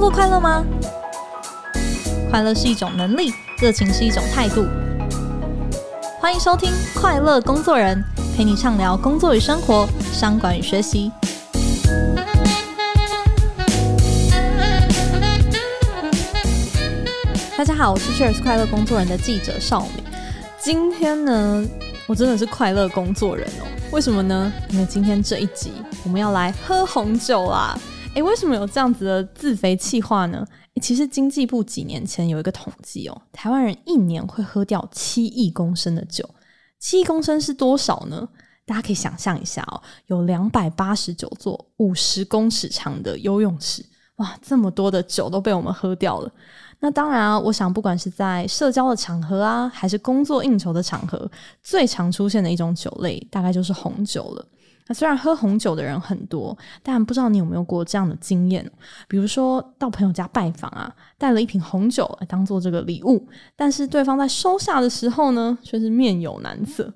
工作快乐吗？快乐是一种能力，热情是一种态度。欢迎收听《快乐工作人》，陪你畅聊工作与生活、商管与学习。大家好，我是 Cheers 快乐工作人的记者少敏。今天呢，我真的是快乐工作人哦。为什么呢？因为今天这一集我们要来喝红酒啦！诶，为什么有这样子的自肥企划呢？其实经济部几年前有一个统计哦，台湾人一年会喝掉七亿公升的酒。七亿公升是多少呢？大家可以想象一下哦，有两百八十九座五十公尺长的游泳池，哇，这么多的酒都被我们喝掉了。那当然啊，我想不管是在社交的场合啊，还是工作应酬的场合，最常出现的一种酒类，大概就是红酒了。那虽然喝红酒的人很多，但不知道你有没有过这样的经验？比如说到朋友家拜访啊，带了一瓶红酒来当做这个礼物，但是对方在收下的时候呢，却是面有难色。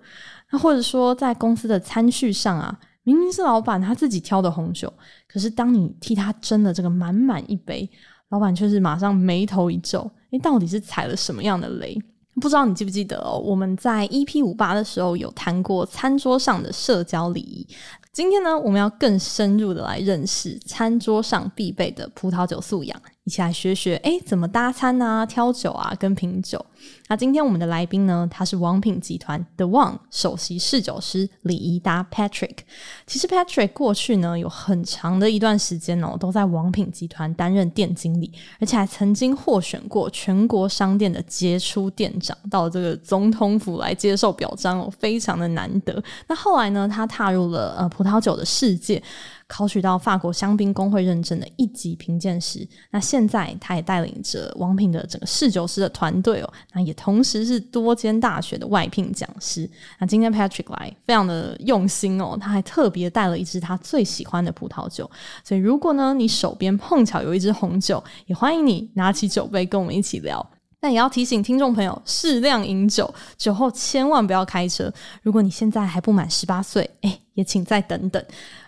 那或者说在公司的餐叙上啊，明明是老板他自己挑的红酒，可是当你替他斟了这个满满一杯。老板却是马上眉头一皱，诶，到底是踩了什么样的雷？不知道你记不记得哦？我们在 EP 五八的时候有谈过餐桌上的社交礼仪。今天呢，我们要更深入的来认识餐桌上必备的葡萄酒素养。一起来学学，诶，怎么搭餐啊，挑酒啊，跟品酒。那今天我们的来宾呢，他是王品集团 The One 首席侍酒师李宜达 Patrick。其实 Patrick 过去呢，有很长的一段时间哦，都在王品集团担任店经理，而且还曾经获选过全国商店的杰出店长，到这个总统府来接受表彰哦，非常的难得。那后来呢，他踏入了呃葡萄酒的世界。考取到法国香槟工会认证的一级评鉴师，那现在他也带领着王品的整个侍酒师的团队哦，那也同时是多间大学的外聘讲师。那今天 Patrick 来非常的用心哦，他还特别带了一支他最喜欢的葡萄酒。所以如果呢你手边碰巧有一支红酒，也欢迎你拿起酒杯跟我们一起聊。但也要提醒听众朋友，适量饮酒，酒后千万不要开车。如果你现在还不满十八岁，诶，也请再等等。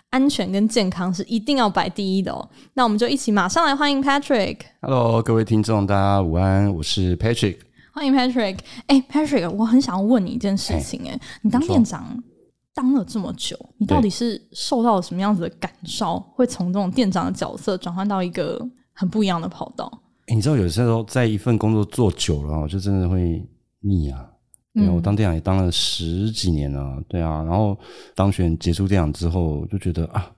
安全跟健康是一定要摆第一的哦。那我们就一起马上来欢迎 Patrick。Hello，各位听众，大家午安，我是 Patrick。欢迎 Patrick。哎，Patrick，我很想要问你一件事情。哎，你当店长当了这么久，你到底是受到了什么样子的感召，会从这种店长的角色转换到一个很不一样的跑道？哎，你知道有些时候在一份工作做久了，我就真的会腻啊。对，我当店长也当了十几年了，对啊，然后当选杰出店长之后，就觉得啊，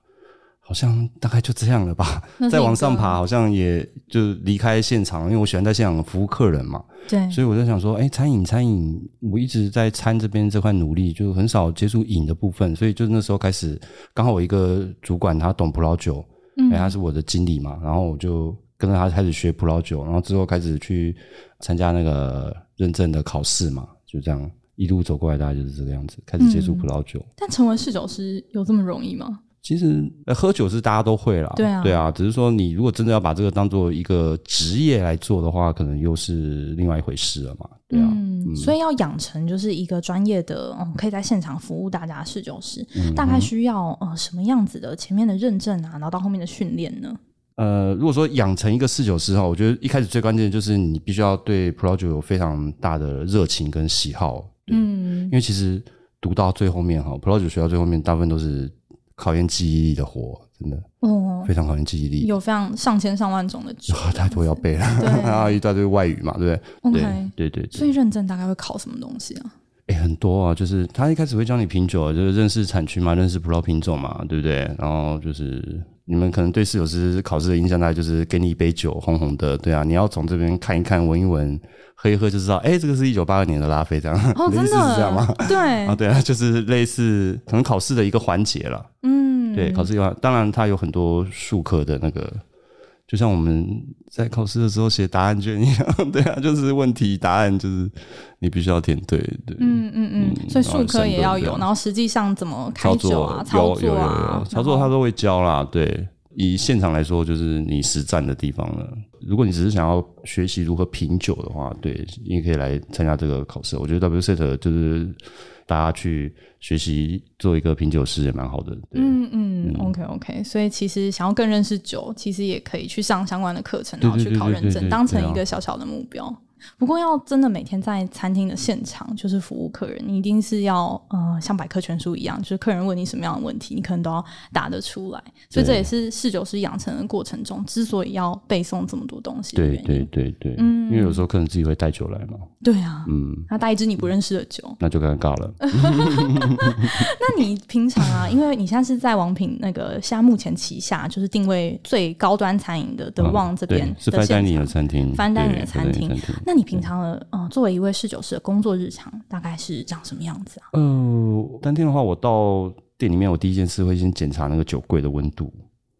好像大概就这样了吧。再往上爬，好像也就离开现场，因为我喜欢在现场服务客人嘛。对，所以我在想说，哎，餐饮餐饮，我一直在餐这边这块努力，就很少接触饮的部分，所以就那时候开始，刚好我一个主管他懂葡萄酒，嗯，他是我的经理嘛，然后我就跟着他开始学葡萄酒，然后之后开始去参加那个认证的考试嘛。就这样一路走过来，大概就是这个样子，开始接触葡萄酒。嗯，但成为侍酒师有这么容易吗？其实，喝酒是大家都会啦。对啊，对啊，只是说你如果真的要把这个当做一个职业来做的话，可能又是另外一回事了嘛。对啊，嗯嗯，所以要养成就是一个专业的，嗯，可以在现场服务大家的侍酒师，嗯，大概需要呃什么样子的前面的认证啊，然后到后面的训练呢？呃，如果说养成一个侍酒师哈，我觉得一开始最关键的就是你必须要对葡萄酒有非常大的热情跟喜好。嗯，因为其实读到最后面哈，葡萄酒学到最后面，大部分都是考验记忆力的活，真的哦，非常考验记忆力，有非常上千上万种的酒，太多要背了，然后 一大堆外语嘛，对不对？OK，对对对。所以认证大概会考什么东西啊？很多啊，就是他一开始会教你品酒，就是认识产区嘛，认识葡萄品种嘛，对不对？然后就是。你们可能对侍酒师考试的印象大概就是给你一杯酒，红红的，对啊，你要从这边看一看、闻一闻、喝一喝就知道，哎，这个是一九八二年的拉菲，这样，哦，真的是这样吗？对，啊，对啊，就是类似可能考试的一个环节了，嗯，对，考试的话，当然它有很多术科的那个。就像我们在考试的时候写答案卷一样，对啊，就是问题答案就是你必须要填对，对，嗯嗯嗯，所以术科也要有，然后实际上怎么开酒啊，操作啊，操作他都会教啦，对，以现场来说，就是你实战的地方了。如果你只是想要学习如何品酒的话，对，你可以来参加这个考试。我觉得 WSET 就是大家去学习做一个品酒师也蛮好的。嗯嗯，OK OK。所以其实想要更认识酒，其实也可以去上相关的课程，然后去考认证，当成一个小小的目标。不过，要真的每天在餐厅的现场就是服务客人，你一定是要呃像百科全书一样，就是客人问你什么样的问题，你可能都要答得出来。所以这也是侍酒师养成的过程中，之所以要背诵这么多东西。对对对对，嗯，因为有时候客人自己会带酒来嘛。对啊，嗯，他带一支你不认识的酒，那就尴尬了。那你平常啊，因为你现在是在王品那个现在目前旗下就是定位最高端餐饮的德旺这边、嗯、是 fine dining 的餐厅翻丹尼的餐厅。那你平常的嗯，作为一位侍酒师的工作日常大概是长什么样子啊？呃，当天的话，我到店里面，我第一件事会先检查那个酒柜的温度。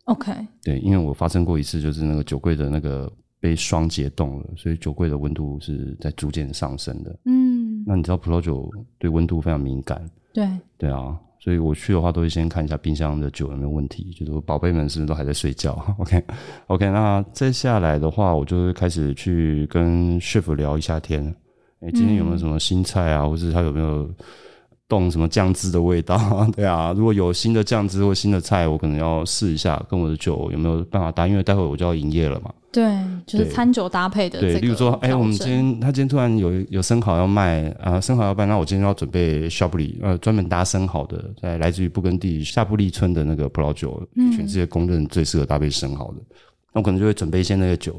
OK，对，因为我发生过一次，就是那个酒柜的那个被霜结冻了，所以酒柜的温度是在逐渐上升的。嗯，那你知道葡萄酒对温度非常敏感。对，对啊。所以我去的话，都会先看一下冰箱的酒有没有问题，就是宝贝们是不是都还在睡觉？OK，OK，、那接下来的话，我就会开始去跟 chef 聊一下天。哎、今天有没有什么新菜啊？或者他有没有动什么酱汁的味道？对啊，如果有新的酱汁或新的菜，我可能要试一下，跟我的酒有没有办法搭，因为待会我就要营业了嘛。对，就是餐酒搭配的。对，例如说，哎、欸，我们今天他今天突然有有生蚝要卖啊，生蚝要卖，那我今天要准备夏布里，呃，专门搭生蚝的，在来自于布根地夏布利村的那个葡萄酒，嗯、全世界公认最适合搭配生蚝的。那我可能就会准备一些那个酒，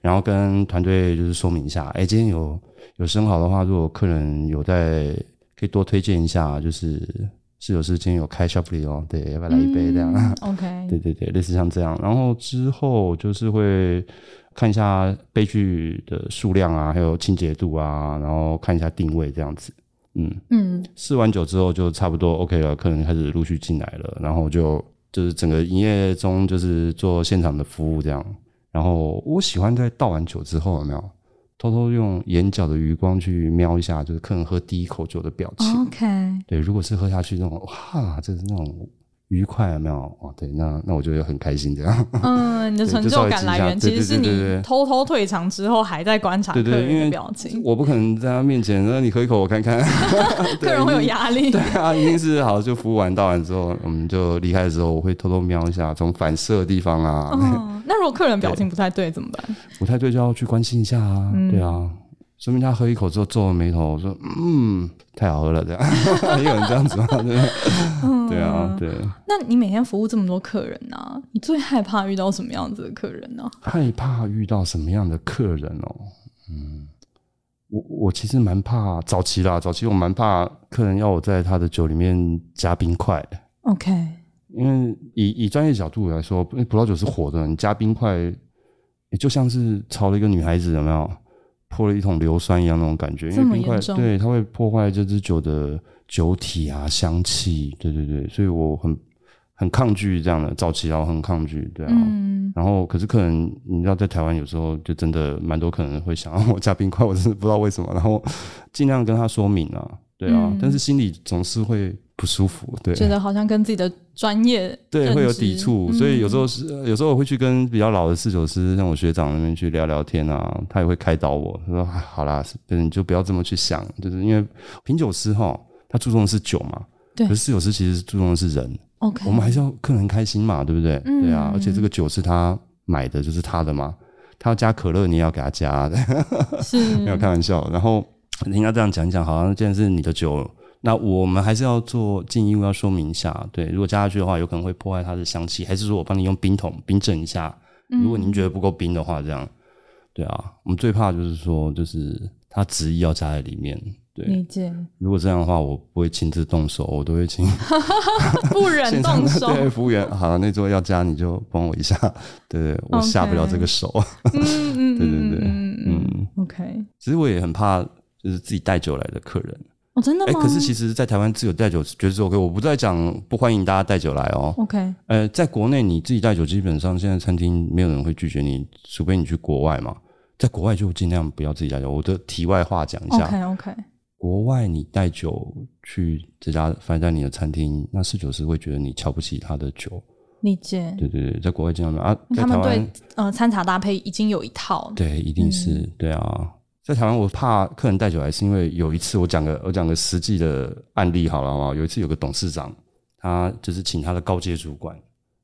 然后跟团队就是说明一下，哎、欸，今天有有生蚝的话，如果客人有在，可以多推荐一下，就是侍酒师今天有开夏布里哦，对，要不要来一杯这样、嗯？OK，对对对，类似像这样，然后之后就是会看一下杯具的数量啊，还有清洁度啊，然后看一下定位这样子。嗯嗯，试完酒之后就差不多 OK 了，客人开始陆续进来了，然后就。就是整个营业中，就是做现场的服务这样。然后我喜欢在倒完酒之后，有没有偷偷用眼角的余光去瞄一下，就是客人喝第一口酒的表情。OK，对，如果是喝下去那种，哇，这是那种。愉快有没有？哦，对，那那我就会很开心这样。嗯，你的 成就感来源其实是你偷偷退场之后还在观察客人的表情。我不可能在他面前，那你喝一口我看看。客人会有压力。对啊，一定是好，就服务完倒完之后，我们就离开的时候，我会偷偷瞄一下，从反射的地方啊。嗯，那如果客人表情不太对怎么办？不太对就要去关心一下啊。对啊。说明他喝一口之后皱了眉头，说：“嗯，太好喝了。”这样，有人这样子吗？对，嗯、对啊，对。那你每天服务这么多客人呢、啊？你最害怕遇到什么样子的客人呢、啊？害怕遇到什么样的客人哦？嗯，我我其实蛮怕早期啦，早期我蛮怕客人要我在他的酒里面加冰块。OK，因为以以专业角度来说，葡萄酒是火的，你加冰块，也就像是炒了一个女孩子，有没有？泼了一桶硫酸一样那种感觉，因为冰块对它会破坏这支酒的酒体啊、香气，对对对，所以我很很抗拒这样的早期啊，我很抗拒，对啊。嗯、然后可是客人，你知道在台湾有时候就真的蛮多客人会想让我加冰块，我真的不知道为什么，然后尽量跟他说明啊，对啊，嗯、但是心里总是会。不舒服，对，觉得好像跟自己的专业对会有抵触，嗯、所以有时候是有时候我会去跟比较老的侍酒师，像我学长那边去聊聊天啊，他也会开导我，他说：“好啦，你就不要这么去想，就是因为品酒师哈，他注重的是酒嘛，对，可是侍酒师其实注重的是人，OK，我们还是要客人开心嘛，对不对？嗯、对啊，而且这个酒是他买的，就是他的嘛，他要加可乐，你也要给他加。的，是。没有开玩笑。然后人家这样讲一讲，好像既然是你的酒。那我们还是要做进一步，要说明一下。对，如果加下去的话，有可能会破坏它的香气。还是说我帮你用冰桶冰镇一下？如果您觉得不够冰的话，这样，对啊，我们最怕就是说，就是他执意要加在里面。对，理解。如果这样的话，我不会亲自动手，我都会请 不忍动手。对，服务员，好，那桌要加你就帮我一下。对对，我下不了这个手。嗯 嗯，对对对，嗯，OK。其实我也很怕，就是自己带酒来的客人。哦，真的吗？哎、欸，可是其实，在台湾自由带酒绝对是 OK。我不再讲不欢迎大家带酒来哦。OK。呃，在国内你自己带酒，基本上现在餐厅没有人会拒绝你，除非你去国外嘛。在国外就尽量不要自己带酒。我的题外话讲一下。OK OK。国外你带酒去这家 fine dining 的餐厅，那侍酒师会觉得你瞧不起他的酒，理解。对对对，在国外经常啊。他们对呃餐茶搭配已经有一套。对，一定是、嗯、对啊。在台湾，我怕客人带酒来，是因为有一次我讲个我讲个实际的案例好了好？有一次有个董事长，他就是请他的高阶主管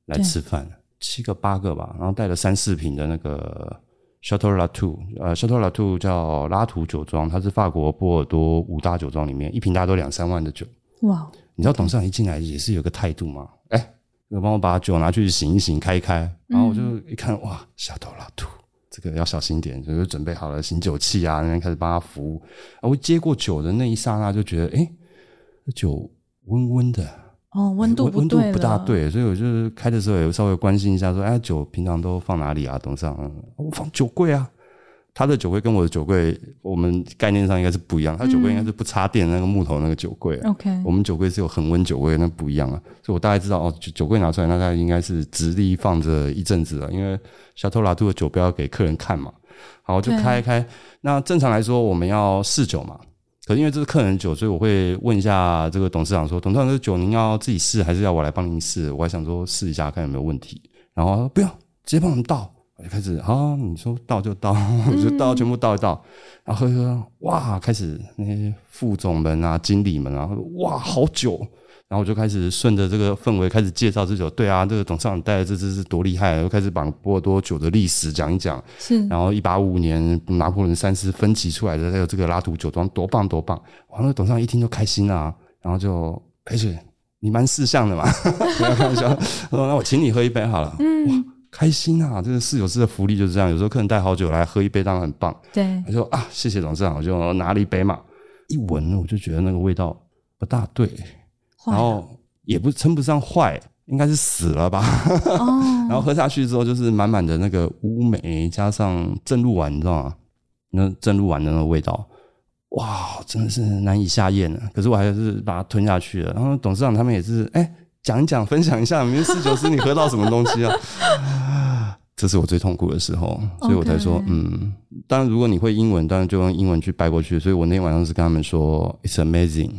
来吃饭，七个八个吧，然后带了三四瓶的那个 Château Latour，呃，Château Latour 叫拉图酒庄，它是法国波尔多五大酒庄里面一瓶大概都两三万的酒。哇！你知道董事长一进来也是有个态度吗？哎、欸，要帮我把酒拿去醒一醒，开一开。然后我就一看，嗯、哇，Château Latour。这个要小心点，就是准备好了醒酒器啊，那边开始帮他服务。啊我接过酒的那一刹那，就觉得，哎，这酒温温的，哦，温度温度不大对，所以我就是开的时候也稍微关心一下，说，哎，酒平常都放哪里啊？董事长，我放酒柜啊。他的酒柜跟我的酒柜，我们概念上应该是不一样。他酒柜应该是不插电的那个木头那个酒柜，OK、嗯。我们酒柜是有恒温酒柜，那不一样啊。所以我大概知道哦，酒酒柜拿出来，那它应该是直立放着一阵子了，因为小偷拉图的酒标要给客人看嘛。好，就开一开。那正常来说，我们要试酒嘛。可是因为这是客人的酒，所以我会问一下这个董事长说：“董事长，这酒您要自己试，还是要我来帮您试？”我还想说试一下，看有没有问题。然后他说不用，直接帮我们倒。就开始啊，你说倒就倒，我就倒，全部倒一倒，然后喝喝，哇，开始那些副总们啊、经理们啊，哇，好酒，然后我就开始顺着这个氛围开始介绍这酒。对啊，这个董事长带的这支是多厉害，又开始把波尔多酒的历史讲一讲。是，然后一八五五年拿破仑三世分级出来的，还有这个拉图酒庄多棒多棒。哇，那个董事长一听就开心啊，然后就佩雪，你蛮识相的嘛，不要开玩笑，说那我请你喝一杯好了。嗯。哇开心啊！这个侍酒师的福利就是这样。有时候客人带好酒来喝一杯，当然很棒。对，他说啊，谢谢董事长，我就拿了一杯嘛。一闻我就觉得那个味道不大对，然后也不称不上坏，应该是死了吧。哦、然后喝下去之后，就是满满的那个乌梅加上正露丸，你知道吗？那正露丸的那个味道，哇，真的是难以下咽啊。可是我还是把它吞下去了。然后董事长他们也是，哎、欸。讲一讲，分享一下，明天四九四，你喝到什么东西啊？这是我最痛苦的时候，所以我才说.嗯，当然，如果你会英文，当然就用英文去掰过去。所以我那天晚上是跟他们说，It's amazing，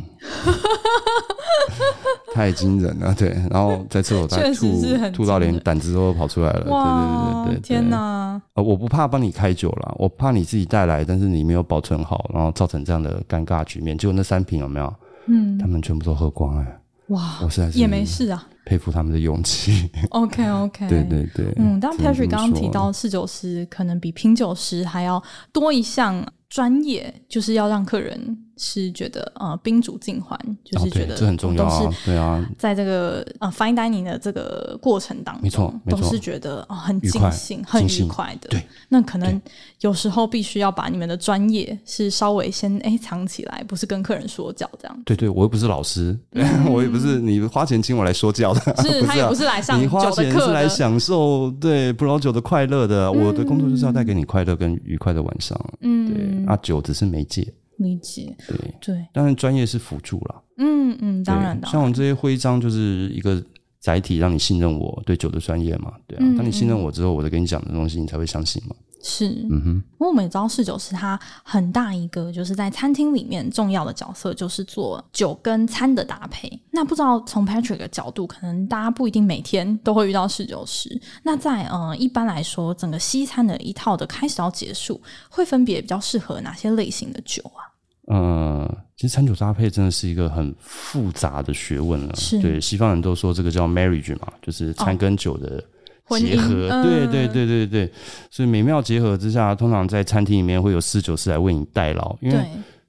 太惊人了，对。然后在厕所再吐，吐到连胆汁都跑出来了，哇对对对对，天哪！呃，我不怕帮你开酒了，我怕你自己带来，但是你没有保存好，然后造成这样的尴尬局面。结果那三瓶有没有？嗯，他们全部都喝光了。哇，也没事啊，佩服他们的勇气。OK OK，对对对，嗯，当 Patrick 刚刚提到侍酒师可能比品酒师还要多一项专业，就是要让客人。是觉得呃宾主尽欢，就是觉得、哦、这很重要啊，对啊，在这个呃 fine dining 的这个过程当中，没错，都是觉得啊、呃、很尽兴、很愉快的。对，那可能有时候必须要把你们的专业是稍微先哎藏起来，不是跟客人说教这样。对对，我又不是老师，嗯、我也不是你花钱请我来说教的，是，是、啊、他也不是来上酒的课的，你花钱是来享受对葡萄酒的快乐的。嗯、我的工作就是要带给你快乐跟愉快的晚上。嗯，对，啊，酒只是媒介。理解，对对，当然专业是辅助了。嗯嗯，当然的。像我们这些徽章就是一个载体，让你信任我对酒的专业嘛。对啊，当你信任我之后，我再跟你讲的东西，你才会相信嘛。是，嗯哼。因为我们也知道侍酒师他很大一个，就是在餐厅里面重要的角色，就是做酒跟餐的搭配。那不知道从 Patrick 的角度，可能大家不一定每天都会遇到侍酒师。那在呃一般来说，整个西餐的一套的开始到结束，会分别比较适合哪些类型的酒啊？呃，其实餐酒搭配真的是一个很复杂的学问了。是对，西方人都说这个叫 marriage 嘛，就是餐跟酒的结合。哦、对对对对对，所以美妙结合之下，通常在餐厅里面会有侍酒师来为你代劳，因为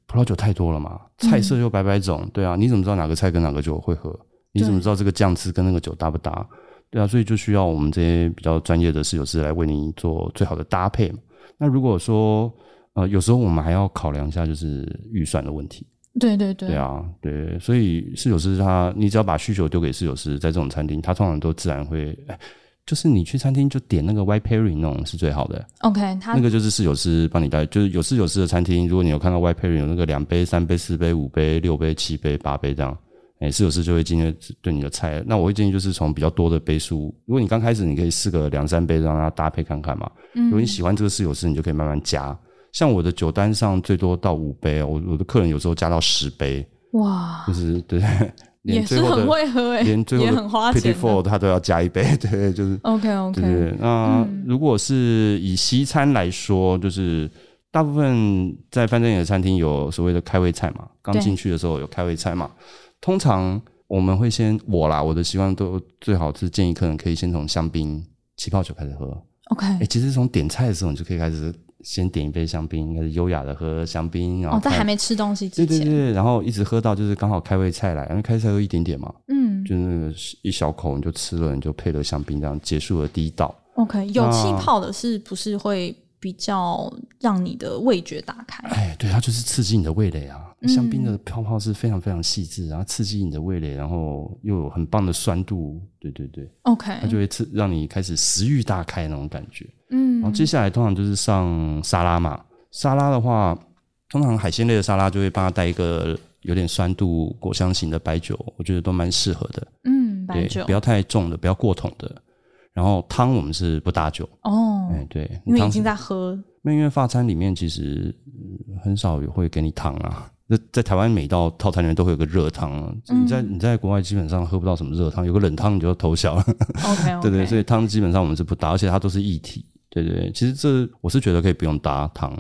葡萄酒太多了嘛，菜色又百百种。嗯、对啊，你怎么知道哪个菜跟哪个酒会合？你怎么知道这个酱汁跟那个酒搭不搭？对啊，所以就需要我们这些比较专业的侍酒师来为你做最好的搭配嘛。那如果说呃，有时候我们还要考量一下，就是预算的问题。对对对，对啊，对，所以侍酒师他，你只要把需求丢给侍酒师，在这种餐厅，他通常都自然会，哎，就是你去餐厅就点那个 white pairing 那种是最好的。OK，他那个就是侍酒师帮你带，就是有侍酒师的餐厅，如果你有看到 white pairing 有那个两杯、三杯、四杯、五杯、六杯、七杯、八杯这样，哎，侍酒师就会今天对你的菜。那我会建议就是从比较多的杯数，如果你刚开始你可以试个两三杯，让它搭配看看嘛。嗯，如果你喜欢这个侍酒师，你就可以慢慢加。像我的酒单上最多到五杯，我我的客人有时候加到十杯，哇，就是 对，也是很会喝诶，连最后也很花钱的 Petit Four 他都要加一杯，对，就是 OK OK。对对，那如果是以西餐来说，就是大部分在饭店里的餐厅有所谓的开胃菜嘛，刚进去的时候有开胃菜嘛。通常我们会先我啦，我的习惯都最好是建议客人可以先从香槟、气泡酒开始喝。OK，哎、欸，其实从点菜的时候你就可以开始。先点一杯香槟，应该是优雅的喝香槟，然后在、哦、还没吃东西之前，对对对，然后一直喝到就是刚好开胃菜来，因为开胃菜就一点点嘛，嗯，就那个一小口你就吃了，你就配了香槟，这样结束了第一道。OK，有气泡的是不是会比较让你的味觉打开？哎，对，它就是刺激你的味蕾啊。香槟的泡泡是非常非常细致，然后刺激你的味蕾，然后又有很棒的酸度，对对对，OK，它就会刺让你开始食欲大开那种感觉。嗯，然后接下来通常就是上沙拉嘛，沙拉的话，通常海鲜类的沙拉就会帮他带一个有点酸度果香型的白酒，我觉得都蛮适合的。嗯，白酒不要太重的，不要过桶的。然后汤我们是不打酒哦，哎对，因为已经在喝。那因为法餐里面其实很少有会给你汤啊。那在台湾每道套餐里面都会有个热汤，嗯、你在你在国外基本上喝不到什么热汤，有个冷汤你就偷笑了。OK，, okay. 对对，所以汤基本上我们是不打，而且它都是液体。对对，其实这我是觉得可以不用搭汤。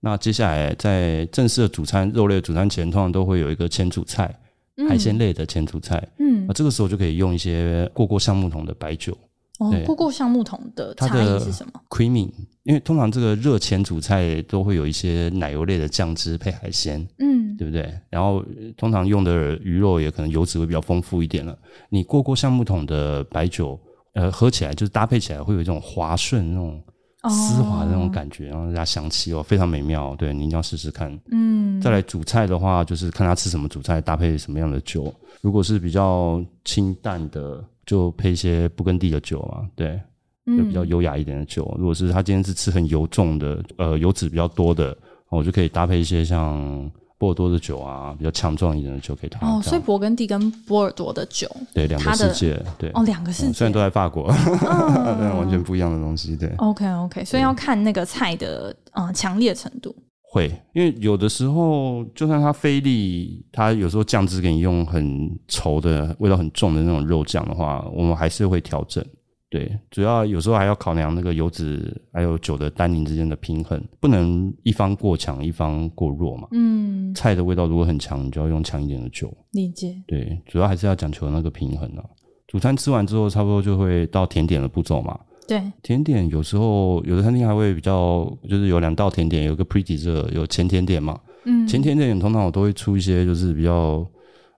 那接下来在正式的主餐肉类的主餐前，通常都会有一个前主菜，嗯、海鲜类的前主菜。嗯，那这个时候就可以用一些过过橡木桶的白酒。哦，过过橡木桶的差异是什么？Creamy，因为通常这个热前主菜都会有一些奶油类的酱汁配海鲜，嗯，对不对？然后通常用的鱼肉也可能油脂会比较丰富一点了。你过过橡木桶的白酒，呃，喝起来就是搭配起来会有一种滑顺那种丝滑的那种感觉，哦、然后加香气哦，非常美妙。对，你一定要试试看。嗯，再来主菜的话，就是看他吃什么主菜，搭配什么样的酒。如果是比较清淡的。就配一些不根地的酒嘛，对，就比较优雅一点的酒。嗯、如果是他今天是吃很油重的，呃，油脂比较多的，我就可以搭配一些像波尔多的酒啊，比较强壮一点的酒给他。哦，所以勃艮第跟波尔多的酒，对，两个世界，对，哦，两个世界，虽然都在法国，嗯、完全不一样的东西，对。OK，OK，okay, okay, 所以要看那个菜的呃强烈程度。会，因为有的时候，就算它菲力，它有时候酱汁给你用很稠的、味道很重的那种肉酱的话，我们还是会调整。对，主要有时候还要考量那个油脂还有酒的单宁之间的平衡，不能一方过强，一方过弱嘛。嗯，菜的味道如果很强，你就要用强一点的酒。理解。对，主要还是要讲求那个平衡啊。主餐吃完之后，差不多就会到甜点的步骤嘛。对，甜点有时候有的餐厅还会比较，就是有两道甜点，有个 pre-dessert，有前甜点嘛。嗯，前甜点通常我都会出一些就是比较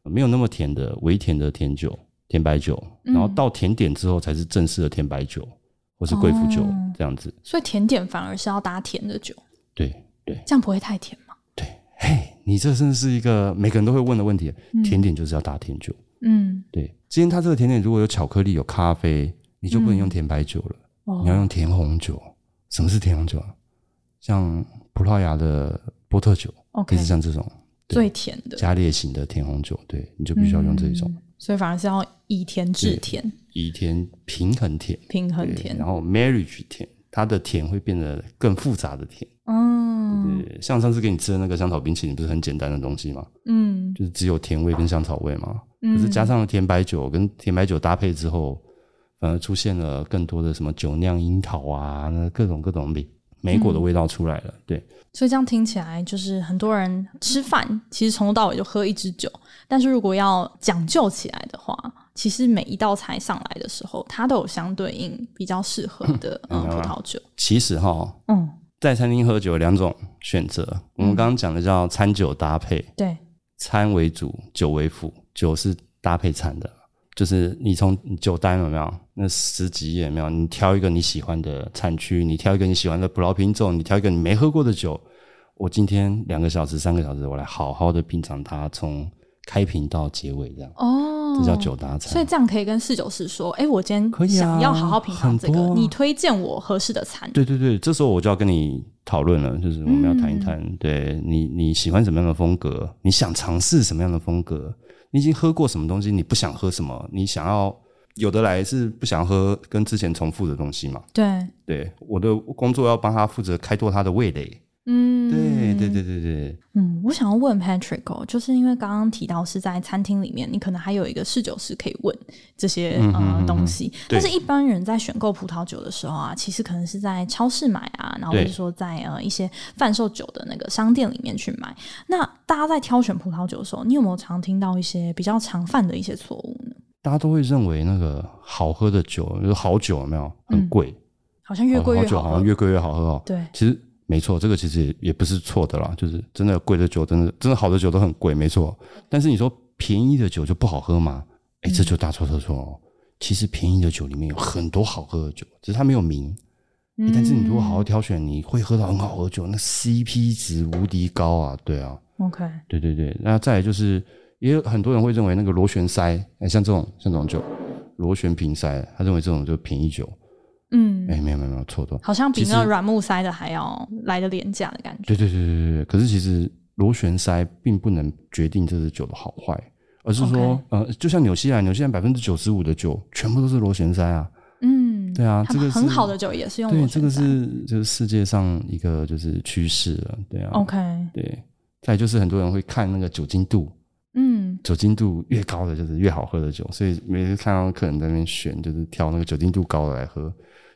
没有那么甜的微甜的甜酒、甜白酒，然后到甜点之后才是正式的甜白酒或是贵腐酒这样子。所以甜点反而是要搭甜的酒。对对，这样不会太甜吗？对，嘿，你这真是一个每个人都会问的问题。甜点就是要搭甜酒。嗯，对，今天它这个甜点如果有巧克力、有咖啡。你就不能用甜白酒了，嗯、你要用甜红酒。哦、什么是甜红酒啊？像葡萄牙的波特酒，可以是像这种最甜的加烈型的甜红酒，对，你就必须要用这一种、嗯。所以反而是要以甜制甜，以甜平衡甜，平衡甜，然后 marriage 甜，它的甜会变得更复杂的甜。嗯，对，对，像上次给你吃的那个香草冰淇淋，不是很简单的东西吗？嗯，就是只有甜味跟香草味嘛。嗯、可是加上了甜白酒跟甜白酒搭配之后。反而出现了更多的什么酒酿樱桃啊，那各种各种莓莓果的味道出来了。嗯、对，所以这样听起来就是很多人吃饭其实从头到尾就喝一支酒，但是如果要讲究起来的话，其实每一道菜上来的时候，它都有相对应比较适合的嗯葡萄酒。其实哈，嗯，在餐厅喝酒有两种选择，我们刚刚讲的叫餐酒搭配，嗯、对，餐为主，酒为辅，酒是搭配餐的。就是你从酒单有没有那十几页有没有？你挑一个你喜欢的产区，你挑一个你喜欢的葡萄品种，你挑一个你没喝过的酒。我今天两个小时、三个小时，我来好好的品尝它，从开瓶到结尾这样。哦，这叫酒搭餐。所以这样可以跟侍酒师说：“哎、欸，我今天想要好好品尝这个，啊、你推荐我合适的餐。”对对对，这时候我就要跟你讨论了，就是我们要谈一谈，嗯、对你你喜欢什么样的风格？你想尝试什么样的风格？你已经喝过什么东西？你不想喝什么？你想要有的来是不想喝跟之前重复的东西嘛？对，对，我的工作要帮他负责开拓他的味蕾。嗯，对，对对对对。嗯，我想要问 Patrick 哦，就是因为刚刚提到是在餐厅里面，你可能还有一个侍酒师可以问这些呃、嗯、东西，但是一般人在选购葡萄酒的时候啊，其实可能是在超市买啊，然后或者说在呃一些贩售酒的那个商店里面去买。那大家在挑选葡萄酒的时候，你有没有常听到一些比较常犯的一些错误呢？大家都会认为那个好喝的酒，就是好酒有没有很贵？嗯好像越贵越好，好酒好像越贵越好喝哦。对，其实没错，这个其实也也不是错的啦。就是真的贵的酒，真的真的好的酒都很贵，没错。但是你说便宜的酒就不好喝吗？哎、欸，这就大错特错哦。嗯、其实便宜的酒里面有很多好喝的酒，只是它没有名。嗯、但是你如果好好挑选，你会喝到很好喝的酒，那 CP 值无敌高啊！对啊，OK，对对对。那再来就是，也有很多人会认为那个螺旋塞，哎，像这种像这种酒，螺旋瓶塞，他认为这种就便宜酒。嗯，哎、欸，没有没有没有错的，好像比那个软木塞的还要来的廉价的感觉。对对对对对，可是其实螺旋塞并不能决定这支酒的好坏，而是说.呃，就像纽西兰，纽西兰百分之九十五的酒全部都是螺旋塞啊。嗯，对啊，这个很好的酒也是用螺旋塞。对，这个是就是世界上一个就是趋势了，对啊。OK，对，再就是很多人会看那个酒精度。嗯，酒精度越高的就是越好喝的酒，所以每次看到客人在那边选，就是挑那个酒精度高的来喝。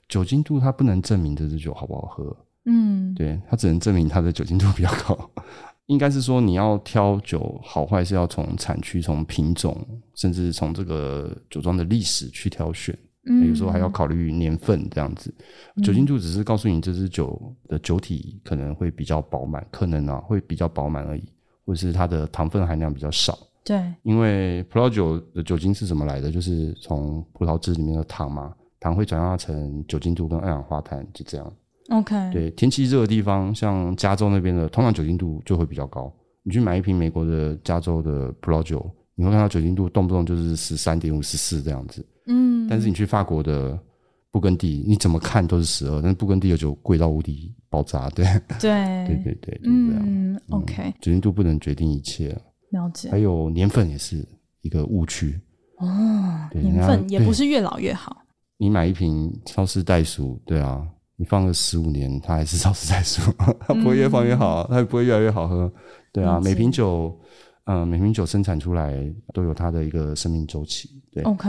酒精度它不能证明这支酒好不好喝，嗯，对，它只能证明它的酒精度比较高。应该是说你要挑酒好坏是要从产区、从品种，甚至从这个酒庄的历史去挑选。嗯，有时候还要考虑年份这样子。酒精度只是告诉你这支酒的酒体可能会比较饱满，可能啊会比较饱满而已。或者是它的糖分含量比较少，对，因为葡萄酒的酒精是怎么来的？就是从葡萄汁里面的糖嘛，糖会转化成酒精度跟二氧化碳，就这样。OK，对，天气热的地方，像加州那边的，通常酒精度就会比较高。你去买一瓶美国的加州的葡萄酒，你会看到酒精度动不动就是十三点五、十四这样子。嗯，但是你去法国的布根地，你怎么看都是十二，但是布根地的酒贵到无敌。爆炸，对对对对对，嗯，OK，酒精度不能决定一切，了解。还有年份也是一个误区哦，年份也不是越老越好。你买一瓶超市袋鼠，对啊，你放个十五年，它还是超市袋鼠，它不会越放越好，它也不会越来越好喝，对啊。每瓶酒，嗯，每瓶酒生产出来都有它的一个生命周期，对，OK，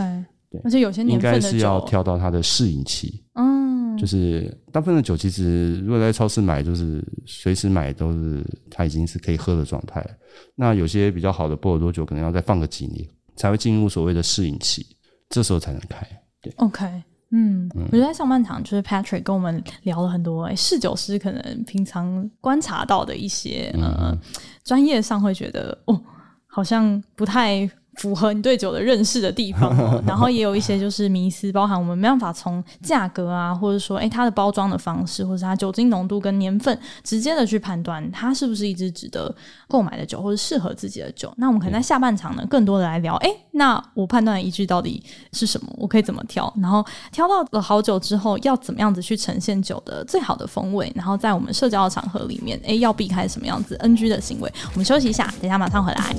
对，而且有些年应该是要跳到它的适应期，嗯。就是大部分的酒，其实如果在超市买，就是随时买都是它已经是可以喝的状态。那有些比较好的波尔多酒，可能要再放个几年，才会进入所谓的适应期，这时候才能开。对，OK，嗯，嗯我觉得在上半场就是 Patrick 跟我们聊了很多，哎，侍酒师可能平常观察到的一些，呃，专业上会觉得哦，好像不太。符合你对酒的认识的地方，喔，然后也有一些就是迷思，包含我们没办法从价格啊，或者说诶、欸、它的包装的方式，或者是它酒精浓度跟年份，直接的去判断它是不是一支值得购买的酒，或者适合自己的酒。那我们可能在下半场呢，更多的来聊，诶、欸，那我判断的依据到底是什么？我可以怎么挑？然后挑到了好酒之后，要怎么样子去呈现酒的最好的风味？然后在我们社交的场合里面，诶、欸，要避开什么样子 NG 的行为？我们休息一下，等一下马上回来。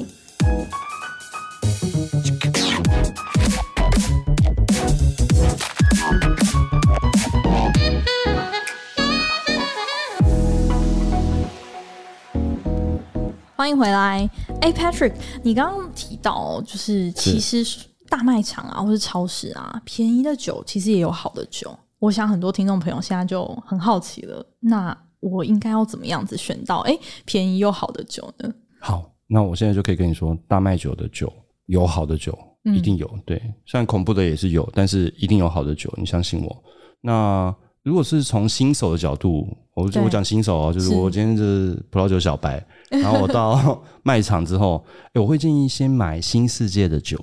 欢迎回来，哎，Patrick，你刚刚提到，就是其实大卖场啊，或是超市啊，便宜的酒其实也有好的酒。我想很多听众朋友现在就很好奇了，那我应该要怎么样子选到哎便宜又好的酒呢？好，那我现在就可以跟你说，大卖酒的酒有好的酒，一定有。嗯、对，虽然恐怖的也是有，但是一定有好的酒，你相信我。那如果是从新手的角度，我对我讲新手啊，就是我今天是葡萄酒小白。然后我到 卖场之后，欸，我会建议先买新世界的酒，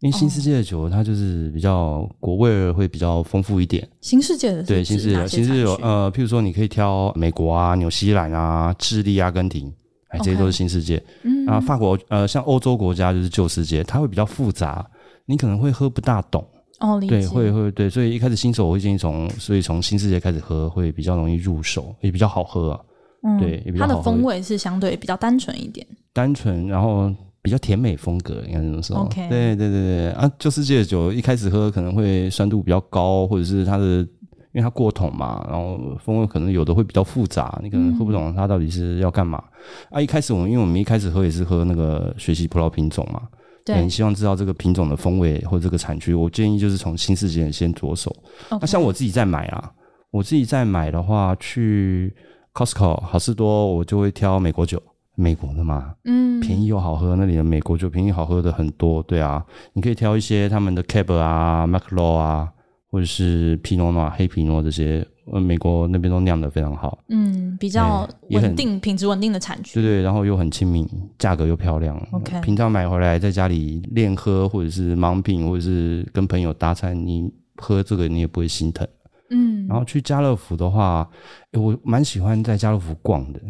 因为新世界的酒它就是比较国味会比较丰富一点。新世界的对新世界，新世界有呃，譬如说你可以挑美国啊、纽西兰啊、智利、阿根廷，哎，这些都是新世界。嗯啊，法国呃，像欧洲国家就是旧世界，它会比较复杂，你可能会喝不大懂。哦，对，会会对，所以一开始新手我会建议从，所以从新世界开始喝会比较容易入手，也比较好喝啊。嗯，对，它的风味是相对比较单纯一点，单纯，然后比较甜美风格，应该这么说。OK，对对对。对啊，旧世界的酒一开始喝可能会酸度比较高，或者是它的因为它过桶嘛，然后风味可能有的会比较复杂，你可能喝不懂它到底是要干嘛。嗯、啊，一开始我们因为我们一开始喝也是喝那个学习葡萄品种嘛，对，你希望知道这个品种的风味或这个产区，我建议就是从新世界先着手。那 Okay、啊、像我自己在买啊，我自己在买的话，去 Costco 好事多，我就会挑美国酒。美国的嘛，嗯，便宜又好喝，那里的美国酒便宜好喝的很多，对啊，你可以挑一些他们的 Cab 啊、Macallan 啊，或者是皮诺诺、黑皮诺这些，呃，美国那边都酿的非常好，嗯，比较稳定、品质稳定的产区，对对，然后又很亲民，价格又漂亮，OK，平常买回来在家里练喝，或者是盲品，或者是跟朋友搭餐，你喝这个你也不会心疼，嗯，然后去家乐福的话，欸，我蛮喜欢在家乐福逛的。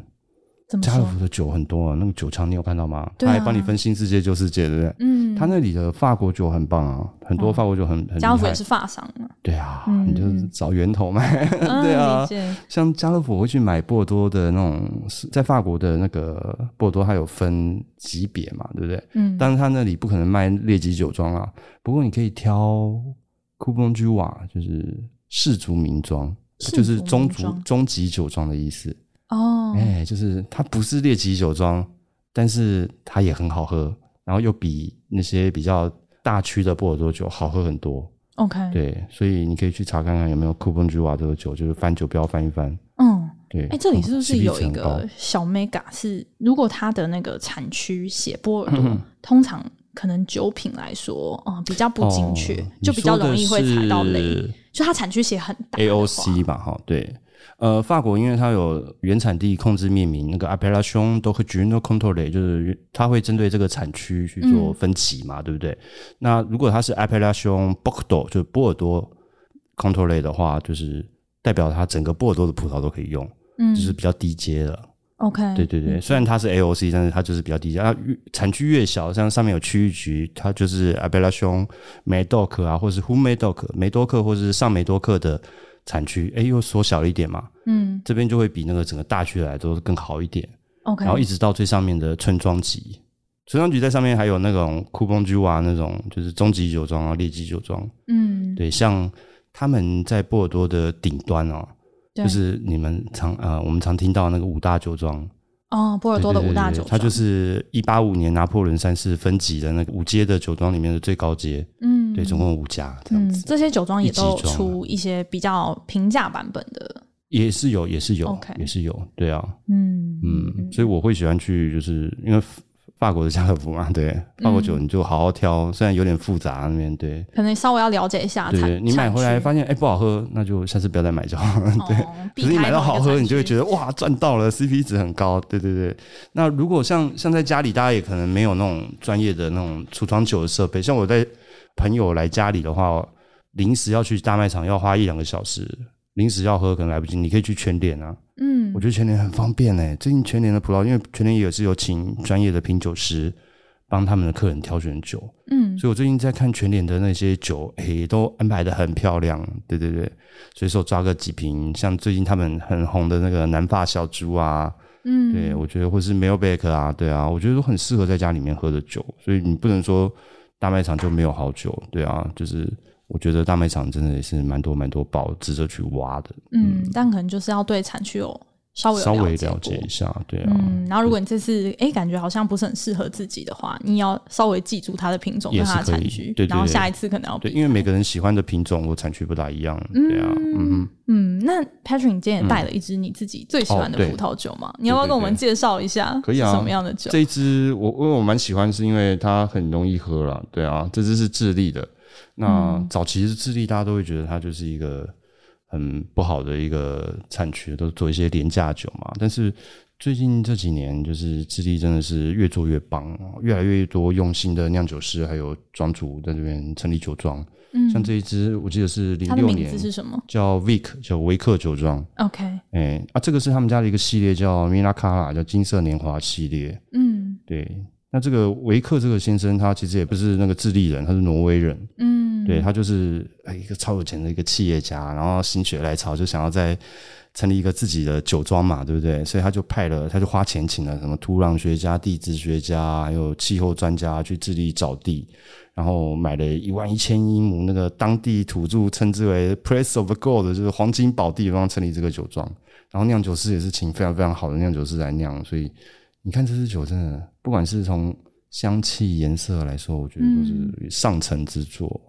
家乐福的酒很多啊，那个酒厂你有看到吗？他还帮你分新世界旧世界，对不对？嗯，他那里的法国酒很棒啊，很多法国酒很很。家乐福也是法商啊。对啊，你就是找源头买。对啊，像家乐福我会去买波尔多的那种，在法国的那个波尔多，它有分级别嘛，对不对？嗯。但是他那里不可能卖劣级酒庄啊，不过你可以挑库邦居瓦，就是世族名庄，就是中族中级酒庄的意思。哦，哎、欸，就是它不是列级酒庄，但是它也很好喝，然后又比那些比较大区的波尔多酒好喝很多。OK，对，所以你可以去查看看有没有库本居瓦这个酒，就是翻酒标翻一翻。嗯，对。哎、欸，这里是不是有一个小 mega？是如果它的那个产区写波尔多，嗯、通常可能酒品来说，嗯，比较不精确，哦、就比较容易会踩到雷。就它产区写很大，AOC 吧，哈，对。呃，法国因为它有原产地控制命名，那个 Appellation d'origine contrôlée，就是它会针对这个产区去做分级嘛，嗯、对不对？那如果它是 Appellation Bordeaux，就是波尔多 contrôlée 的话，就是代表它整个波尔多的葡萄都可以用，嗯，就是比较低阶的。OK，对对对，虽然它是 AOC，但是它就是比较低阶。啊，产区越小，像上面有区域局，它就是 Appellation Médoc 啊，或者是 Haut Médoc 梅多克，或者是上梅多克的。产区哎，又缩小了一点嘛，嗯，这边就会比那个整个大区来都更好一点，OK，然后一直到最上面的村庄级，村庄级在上面还有那种库邦居瓦那种，就是中级酒庄啊、劣级酒庄，嗯，对，像他们在波尔多的顶端哦，对就是你们常呃我们常听到那个五大酒庄。哦，波尔多的五大酒庄，它就是一八五年拿破仑三世分级的那个五阶的酒庄里面的最高阶。嗯，对，总共五家这样子。这些酒庄也都出一些比较平价版本的，也是有，也是有.也是有，对啊，嗯嗯，所以我会喜欢去，就是因为。法国的家乐福嘛，对，法国酒你就好好挑，虽然有点复杂那边，对，可能稍微要了解一下。对，你买回来发现哎不好喝，那就下次不要再买就好了。对，可是你买到好喝，你就会觉得哇赚到了，CP 值很高。对对对。那如果像像在家里，大家也可能没有那种专业的那种储藏酒的设备，像我在朋友来家里的话，临时要去大卖场要花一两个小时，临时要喝可能来不及，你可以去全联啊。嗯，我觉得全联很方便诶。最近全联的葡萄，因为全联也是有请专业的品酒师帮他们的客人挑选酒。嗯，所以我最近在看全联的那些酒，诶，都安排的很漂亮。对对对，随手抓个几瓶，像最近他们很红的那个南法小猪啊，嗯，对我觉得或是 Malbec 啊，对啊，我觉得都很适合在家里面喝的酒。所以你不能说大卖场就没有好酒，对啊，就是。我觉得大卖场真的也是蛮多蛮多宝值得去挖的，嗯，嗯，但可能就是要对产区有稍微稍微了解一下，对啊。嗯，然后如果你这次哎感觉好像不是很适合自己的话，你要稍微记住它的品种跟它的产区，对，然后下一次可能要对，因为每个人喜欢的品种或产区不大一样，对啊，嗯嗯，嗯。那 Patrick，你今天也带了一支你自己最喜欢的葡萄酒吗？嗯哦、你要不要跟我们介绍一下？可以啊，什么样的酒？这一支我因为我蛮喜欢，是因为它很容易喝了，对啊，这支是智利的。那早期是智利，大家都会觉得它就是一个很不好的一个产区，都做一些廉价酒嘛。但是最近这几年，就是智利真的是越做越棒，越来越多用心的酿酒师还有庄主在这边成立酒庄。嗯，像这一支我记得是零六年，是什么？叫 Vic，叫维克酒庄。OK，哎啊，这个是他们家的一个系列，叫 Miracala，叫金色年华系列。嗯，对。那这个维克这个先生，他其实也不是那个智利人，他是挪威人。嗯。嗯，对他就是一个超有钱的一个企业家，然后心血来潮就想要在。成立一个自己的酒庄嘛，对不对？所以他就派了，他就花钱请了什么土壤学家、地质学家，还有气候专家去智利找地，然后买了一万一千英亩那个当地土著称之为 “Place of Gold”，就是黄金宝地，然后成立这个酒庄。然后酿酒师也是请非常非常好的酿酒师来酿，所以你看这支酒真的，不管是从香气、颜色来说，我觉得都是上乘之作。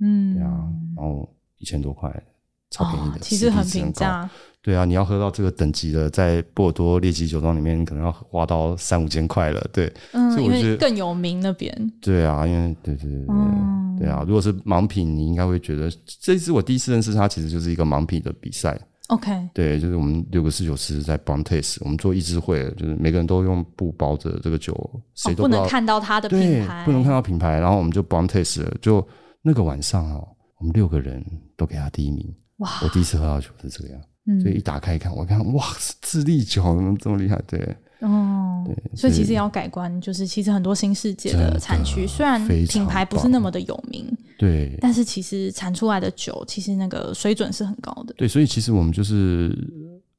嗯，对啊，然后一千多块，超便宜的，哦、其实很平价。对啊，你要喝到这个等级的，在波尔多列级酒庄里面，可能要花到三五千块了。对，嗯，所以我觉得因为更有名那边。对啊，因为对对对对，嗯、对啊，如果是盲品，你应该会觉得这一次我第一次认识它，其实就是一个盲品的比赛。OK，对，就是我们六个侍酒师在 blind taste，我们做一支会，就是每个人都用布包着这个酒，谁都不，哦、不能看到它的品牌，不能看到品牌，然后我们就 blind taste 了，就那个晚上哦，我们六个人都给他第一名。哇，我第一次喝到酒是这个样。嗯所以一打开一看，我看哇，智利酒怎么这么厉害？对，哦，对，所以其实要改观，就是其实很多新世界的产区，虽然品牌不是那么的有名，对，但是其实产出来的酒，其实那个水准是很高的。对，所以其实我们就是。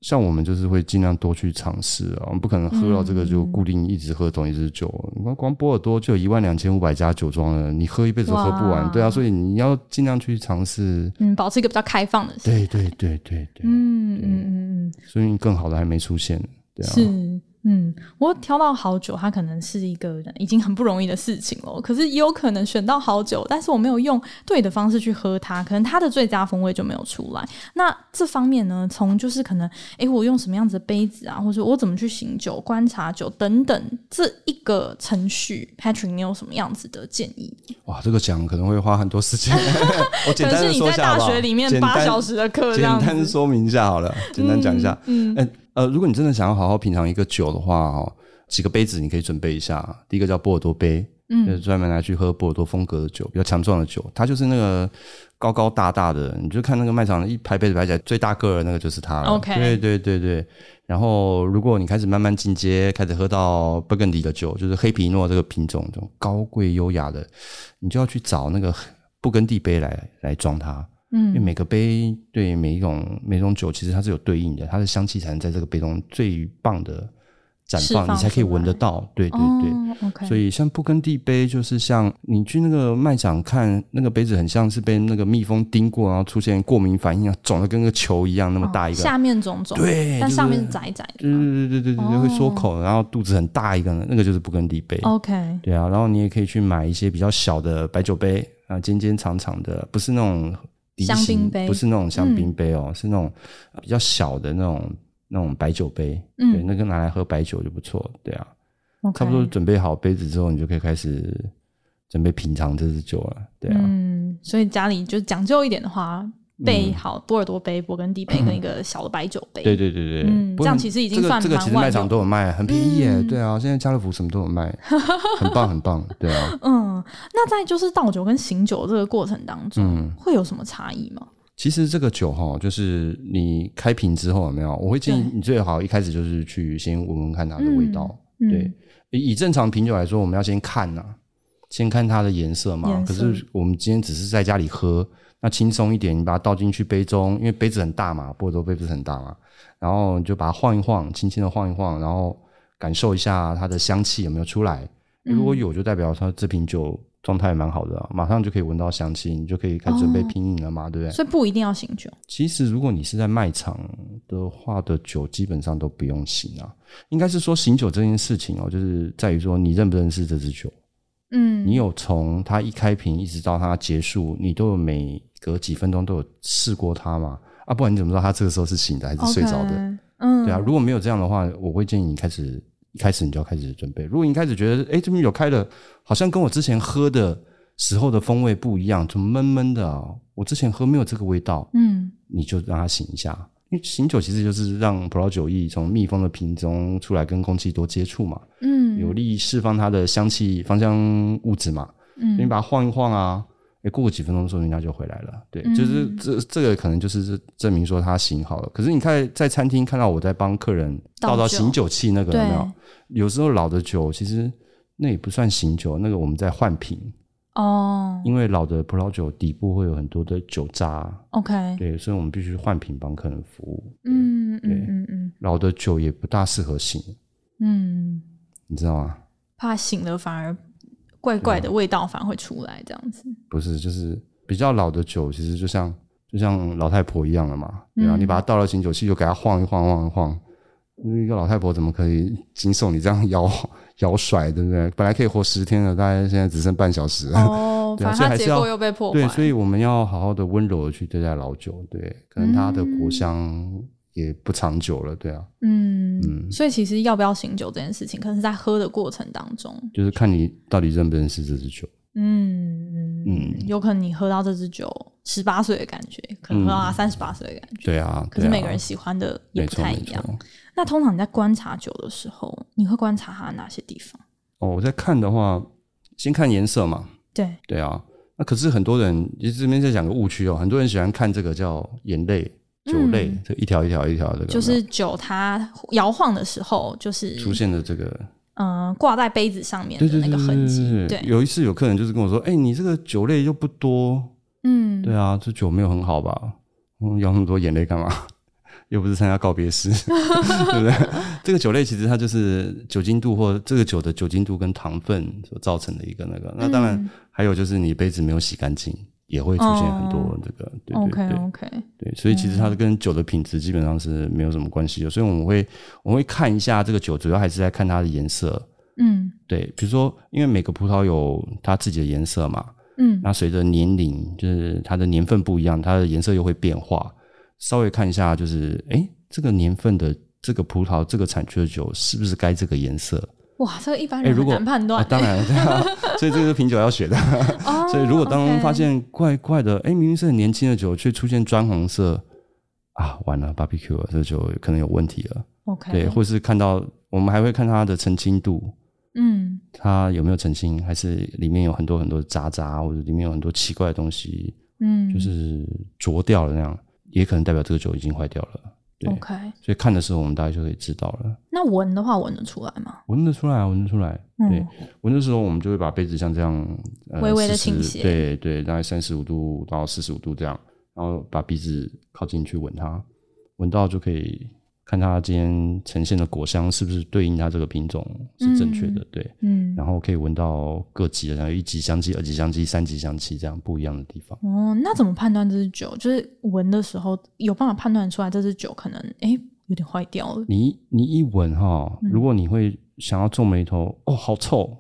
像我们就是会尽量多去尝试啊，我们不可能喝到这个就固定一直喝同一支酒。你看、嗯，光波尔多就有一万两千五百家酒庄了，你喝一辈子都喝不完。哇对啊，所以你要尽量去尝试，嗯，保持一个比较开放的心态。对对对对对，嗯嗯嗯嗯，所以更好的还没出现，对啊。是。嗯，我挑到好酒，它可能是一个人已经很不容易的事情了。可是也有可能选到好酒，但是我没有用对的方式去喝它，可能它的最佳风味就没有出来。那这方面呢，从就是可能，诶、欸，我用什么样子的杯子啊，或者我怎么去醒酒、观察酒等等这一个程序，Patrick，你有什么样子的建议？哇，这个讲可能会花很多时间。我简单可能是你在大学里面八小时的课，简单说明一下好了，简单讲一下，嗯。嗯呃，如果你真的想要好好品尝一个酒的话，哦，几个杯子你可以准备一下。第一个叫波尔多杯，嗯，就是专门来去喝波尔多风格的酒，比较强壮的酒。它就是那个高高大大的，你就看那个卖场一排杯子排起来最大个的那个就是它了。OK，对对对对。然后，如果你开始慢慢进阶，开始喝到勃艮第的酒，就是黑皮诺这个品种，这种高贵优雅的，你就要去找那个勃艮第杯来来装它。嗯，因为每个杯对每一种每种酒，其实它是有对应的，它的香气才能在这个杯中最棒的绽放，你才可以闻得到。对对对，哦 okay，所以像布根地杯，就是像你去那个卖场看，那个杯子很像是被那个蜜蜂叮过，然后出现过敏反应啊，肿的跟个球一样那么大一个，哦、下面肿肿，对，但上面是窄窄的，对对对对对对，会缩口，然后肚子很大一个，那个就是布根地杯。OK，对啊，然后你也可以去买一些比较小的白酒杯啊，尖尖长长的，不是那种。香槟杯不是那种香槟杯哦，嗯、是那种比较小的那种那种白酒杯，嗯，对，那个拿来喝白酒就不错，对啊。差不多准备好杯子之后，你就可以开始准备品尝这支酒了，对啊，嗯，所以家里就讲究一点的话。备好波尔多杯、勃艮第杯跟一个小的白酒杯。对对对对，嗯，这样其实已经算这个其实卖场都有卖，很便宜耶。对啊，现在家乐福什么都有卖，很棒很棒。对啊，嗯，那在就是倒酒跟醒酒这个过程当中，会有什么差异吗？其实这个酒哈，就是你开瓶之后有没有？我会建议你最好一开始就是去先闻闻看它的味道。对，以正常品酒来说，我们要先看呐，先看它的颜色嘛。可是我们今天只是在家里喝。那轻松一点，你把它倒进去杯中，因为杯子很大嘛，波尔多杯不是很大嘛，然后你就把它晃一晃，轻轻的晃一晃，然后感受一下它的香气有没有出来。嗯、如果有，就代表它这瓶酒状态蛮好的，马上就可以闻到香气，你就可以开始准备品饮了嘛，哦、对不对？所以不一定要醒酒。其实如果你是在卖场的话的酒，基本上都不用醒啊。应该是说醒酒这件事情哦，就是在于说你认不认识这支酒。嗯，你有从它一开瓶一直到它结束，你都有每隔几分钟都有试过它吗？啊，不然你怎么知道它这个时候是醒的还是睡着的？Okay, 嗯，对啊，如果没有这样的话，我会建议你开始一开始你就要开始准备。如果你一开始觉得，哎，这边有开的好像跟我之前喝的时候的风味不一样，怎么闷闷的啊？我之前喝没有这个味道，嗯，你就让它醒一下。因为醒酒其实就是让葡萄酒液从密封的瓶中出来，跟空气多接触嘛，嗯，有利释放它的香气、芳香物质嘛，嗯，你把它晃一晃啊，诶，过个几分钟之后，人家就回来了，对，嗯、就是这这个可能就是证明说它醒好了。可是你看在餐厅看到我在帮客人倒到醒酒器那个有没有？有时候老的酒其实那也不算醒酒，那个我们在换瓶。哦，因为老的葡萄酒底部会有很多的酒渣。OK，对，所以我们必须换瓶帮客人服务。嗯嗯嗯嗯，老的酒也不大适合醒。嗯，你知道吗？怕醒了反而怪怪的味道反而会出来，这样子。不是，就是比较老的酒，其实就像就像老太婆一样了嘛。对啊，嗯、你把它倒到醒酒器，就给它晃一晃，晃一晃。一个老太婆怎么可以经受你这样摇摇甩，对不对？本来可以活十天的，大概现在只剩半小时。哦，对啊，反正它结构又被破坏。对，所以我们要好好的温柔的去对待老酒。对，可能它的果香也不长久了。对啊，嗯嗯。所以其实要不要醒酒这件事情，可能是在喝的过程当中，就是看你到底认不认识这支酒。嗯嗯嗯，有可能你喝到这支酒十八岁的感觉，可能喝到他三十八岁的感觉。对啊，可是每个人喜欢的也不太一样。那通常你在观察酒的时候，你会观察它哪些地方？哦，我在看的话，先看颜色嘛。对对啊，那可是很多人，其实这边在讲个误区哦，很多人喜欢看这个叫眼泪、酒泪，这一条一条一条这个，就是酒它摇晃的时候，就是出现的这个，嗯，挂在杯子上面的那个痕迹。对，有一次有客人就是跟我说：“哎，你这个酒泪又不多。”嗯，对啊，这酒没有很好吧？嗯，摇那么多眼泪干嘛？又不是参加告别式，对不对？这个酒类其实它就是酒精度或这个酒的酒精度跟糖分所造成的一个那个。那当然还有就是你杯子没有洗干净，也会出现很多这个。对对对 OK OK。对，所以其实它跟酒的品质基本上是没有什么关系的。所以我们会我们会看一下这个酒，主要还是在看它的颜色。嗯，对，比如说因为每个葡萄有它自己的颜色嘛。嗯，那随着年龄，就是它的年份不一样，它的颜色又会变化。稍微看一下，就是哎，这个年份的这个葡萄，这个产区的酒是不是该这个颜色？哇，这个一般人很难判断。当然，对啊，所以这个是品酒要学的。所以如果当中发现怪怪的，哎，明明是很年轻的酒，却出现砖红色，啊，完了，barbecue 了，这酒可能有问题了。OK，对，或是看到我们还会看它的澄清度，嗯，它有没有澄清，还是里面有很多很多渣渣，或者里面有很多奇怪的东西，嗯，就是浊掉了那样。也可能代表这个酒已经坏掉了。对，OK，所以看的时候我们大概就可以知道了。那闻的话，闻得出来吗？闻得出来啊，闻得出来。嗯、对，闻的时候我们就会把杯子像这样、呃、微微的倾斜，对对，大概三十五度到四十五度这样，然后把鼻子靠近去闻它，闻到就可以。看它今天呈现的果香是不是对应它这个品种是正确的，嗯、对，嗯，然后可以闻到各级的，然后一级香气、二级香气、三级香气这样不一样的地方。哦，那怎么判断这支酒？就是闻的时候有办法判断出来这支酒可能哎有点坏掉了。你你一闻哈，如果你会想要皱眉头，哦，好臭，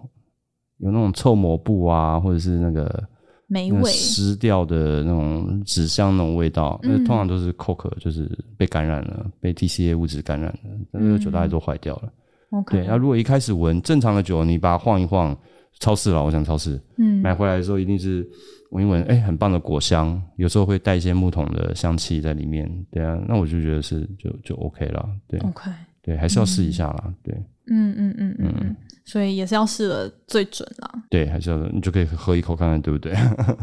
有那种臭抹布啊，或者是那个。霉味。湿掉的那种纸箱那种味道，那、嗯、通常都是 cork，就是被感染了，被 TCA 物质感染了，那个酒大概都坏掉了。OK，对，那如果一开始闻正常的酒，你把它晃一晃，超市了，我想超市，嗯，买回来的时候一定是闻一闻，哎、欸，很棒的果香，有时候会带一些木桶的香气在里面，对啊，那我就觉得是就就 OK 了，对，OK，对，还是要试一下啦，对，嗯嗯嗯嗯嗯。所以也是要试了最准啦。对，还是要你就可以喝一口看看，对不对？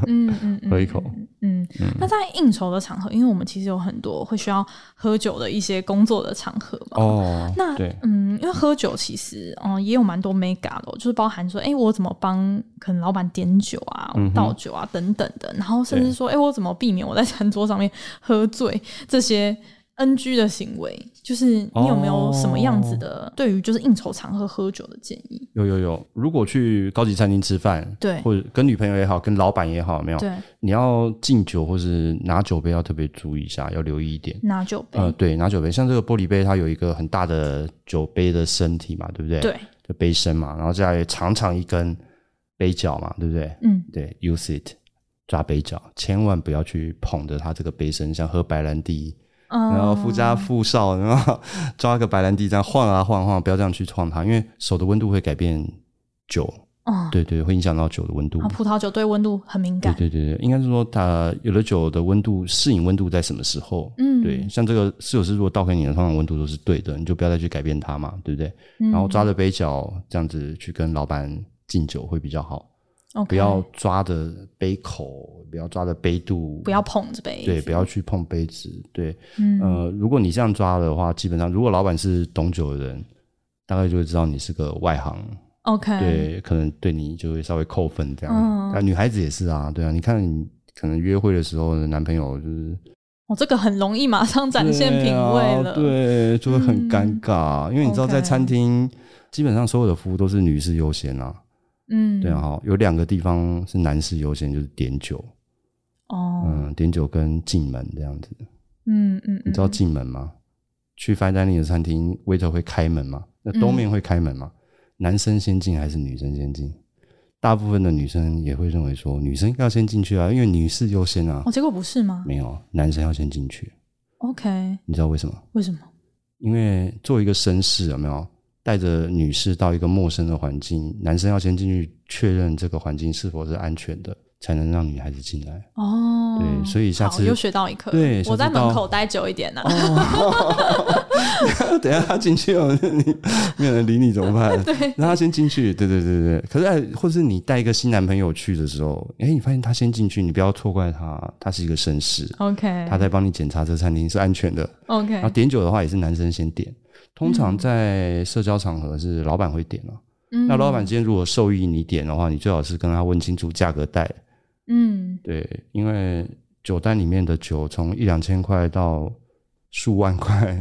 嗯嗯，喝一口。嗯，嗯，那在应酬的场合，因为我们其实有很多会需要喝酒的一些工作的场合嘛。哦。那对，嗯，因为喝酒其实嗯也有蛮多眉角的，就是包含说，哎，我怎么帮可能老板点酒啊、倒酒啊等等的，然后甚至说，哎，我怎么避免我在餐桌上面喝醉这些。NG 的行为，就是你有没有什么样子的对于就是应酬场合喝酒的建议？有有有，如果去高级餐厅吃饭，对，或者跟女朋友也好，跟老板也好，没有，对，你要敬酒或是拿酒杯要特别注意一下，要留意一点。拿酒杯，呃，对，拿酒杯，像这个玻璃杯，它有一个很大的酒杯的身体嘛，对不对？对，就杯身嘛，然后再来长长一根杯角嘛，对不对？嗯，对，use it，抓杯角，千万不要去捧着它这个杯身，像喝白兰地。然后夫家妇少，然后抓个白兰地这样晃啊晃晃，不要这样去晃它，因为手的温度会改变酒。哦，对对，会影响到酒的温度。葡萄酒对温度很敏感。对对对，应该是说它有的酒的温度适应温度在什么时候？嗯，对，像这个侍酒师如果倒给你的，通常温度都是对的，你就不要再去改变它嘛，对不对？然后抓着杯角这样子去跟老板敬酒会比较好。不要抓着杯口，不要抓着杯肚，不要碰着杯子，对，不要去碰杯子，对，嗯，呃，如果你这样抓的话，基本上如果老板是懂酒的人，大概就会知道你是个外行，OK，对，可能对你就会稍微扣分这样。嗯，但女孩子也是啊，对啊，你看你可能约会的时候，男朋友就是，哦，这个很容易马上展现品味了，对，啊、对，就会很尴尬，嗯、因为你知道在餐厅，基本上所有的服务都是女士优先啊。嗯，对啊，哈，有两个地方是男士优先，就是点酒。哦，嗯，点酒跟进门这样子。嗯嗯，嗯，你知道进门吗？去 fine dining 的餐厅，waiter 会开门吗？那东面会开门吗？嗯、男生先进还是女生先进？大部分的女生也会认为说，女生要先进去啊，因为女士优先啊。哦，结果不是吗？没有，男生要先进去。OK，你知道为什么？为什么？因为作为一个绅士，有没有带着女士到一个陌生的环境，男生要先进去确认这个环境是否是安全的。才能让女孩子进来哦，对，所以下次又学到一课。对，我在门口待久一点呢、啊。哦、等一下他进去了，你没有人理你怎么办？对，让他先进去。对对对对。可是，哎或是你带一个新男朋友去的时候，哎，你发现他先进去，你不要错怪他，他是一个绅士。OK，他在帮你检查这餐厅是安全的。OK，然后点酒的话也是男生先点。通常在社交场合是老板会点了。嗯，那老板今天如果授意你点的话，你最好是跟他问清楚价格带。嗯，对，因为酒单里面的酒从一两千块到数万块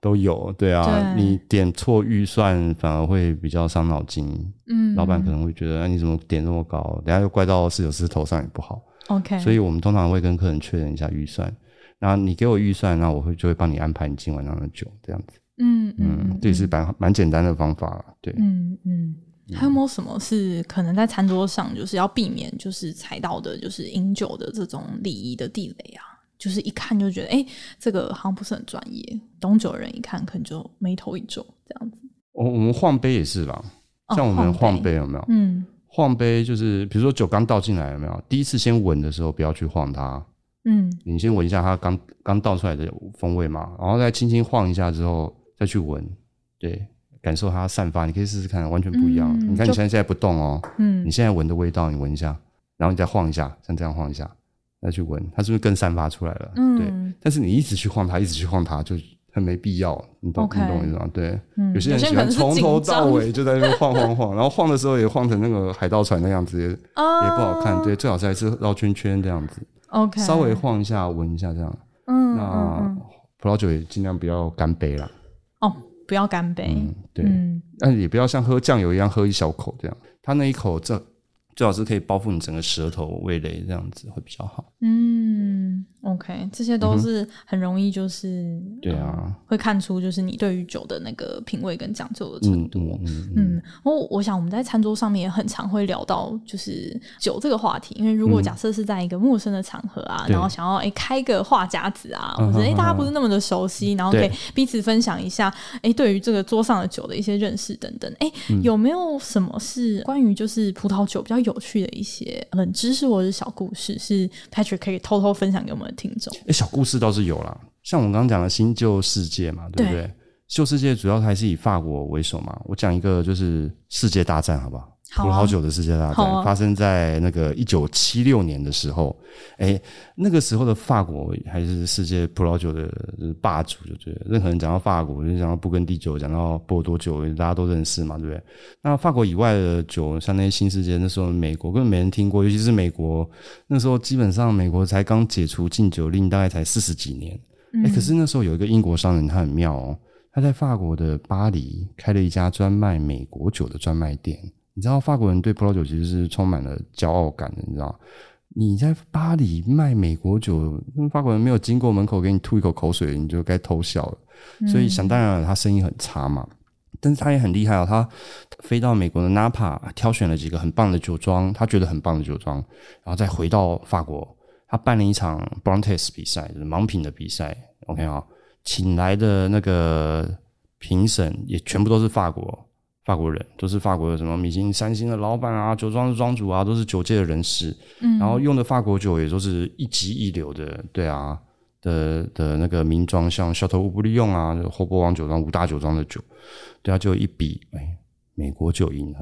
都有，对啊，对你点错预算反而会比较伤脑筋。嗯，老板可能会觉得，哎、啊、你怎么点那么高？等下又怪到侍酒师头上也不好。OK，所以我们通常会跟客人确认一下预算，然后你给我预算，那我会就会帮你安排你今晚上的酒，这样子。嗯嗯，这也是蛮蛮简单的方法，对。嗯嗯。还有没有什么是可能在餐桌上就是要避免，就是踩到的，就是饮酒的这种礼仪的地雷啊？就是一看就觉得，哎、欸，这个好像不是很专业。懂酒的人一看，可能就眉头一皱，这样子。我我们晃杯也是啦，像我们晃杯有没有？嗯，晃杯就是比如说酒刚倒进来有没有？第一次先闻的时候不要去晃它，嗯，你先闻一下它刚刚倒出来的风味嘛，然后再轻轻晃一下之后再去闻，对。感受它散发，你可以试试看，完全不一样。嗯、你看你现在现在不动哦，嗯，你现在闻的味道，你闻一下，然后你再晃一下，像这样晃一下，再去闻，它是不是更散发出来了？嗯，对。但是你一直去晃它，一直去晃它，就很没必要。你懂你懂我意思吗？对，嗯、有些人喜欢从头到尾就在那边晃晃晃，然后晃的时候也晃成那个海盗船那样子，也、哦、也不好看。对，最好是还是绕圈圈这样子。OK，稍微晃一下，闻一下这样。嗯，那葡萄酒也尽量不要干杯啦。哦。不要干杯，嗯，对，嗯，但也不要像喝酱油一样喝一小口这样，他那一口这最好是可以包覆你整个舌头、味蕾这样子会比较好。嗯。OK，这些都是很容易，就是对啊，会看出就是你对于酒的那个品味跟讲究的程度。嗯，嗯，嗯，我我想我们在餐桌上面也很常会聊到就是酒这个话题，因为如果假设是在一个陌生的场合啊，然后想要哎开个话匣子啊，或者哎大家不是那么的熟悉，然后可以彼此分享一下哎对于这个桌上的酒的一些认识等等。哎，有没有什么是关于就是葡萄酒比较有趣的一些冷知识或者是小故事，是 Patrick 可以偷偷分享给我们的？听众，哎，小故事倒是有啦，像我们刚刚讲的新旧世界嘛，对不对？旧世界主要还是以法国为首嘛。我讲一个就是世界大战，好不好？葡萄酒的世界大战、啊、发生在那个一九七六年的时候，哎，那个时候的法国还是世界葡萄酒的霸主，就对了。任何人讲到法国，就讲到布根第酒，讲到波尔多酒，大家都认识嘛，对不对？那法国以外的酒，像那些新世界，那时候美国根本没人听过，尤其是美国，那时候基本上美国才刚解除禁酒令，大概才四十几年。哎、嗯，可是那时候有一个英国商人，他很妙哦，他在法国的巴黎开了一家专卖美国酒的专卖店。你知道法国人对葡萄酒其实是充满了骄傲感的，你知道？你在巴黎卖美国酒，法国人没有经过门口给你吐一口口水，你就该偷笑了。嗯、所以想当然了，他生意很差嘛。但是他也很厉害哦，他飞到美国的纳帕，挑选了几个很棒的酒庄，他觉得很棒的酒庄，然后再回到法国，他办了一场 taste 比赛，就是盲品的比赛。OK 啊，请来的那个评审也全部都是法国。法国人都是法国的什么米其林三星的老板啊，酒庄的庄主啊，都是酒界的人士。嗯，然后用的法国酒也都是一级一流的，对啊的的那个名庄，像萧特乌布利用啊，霍波王酒庄五大酒庄的酒，对啊，就一比，哎，美国酒赢了，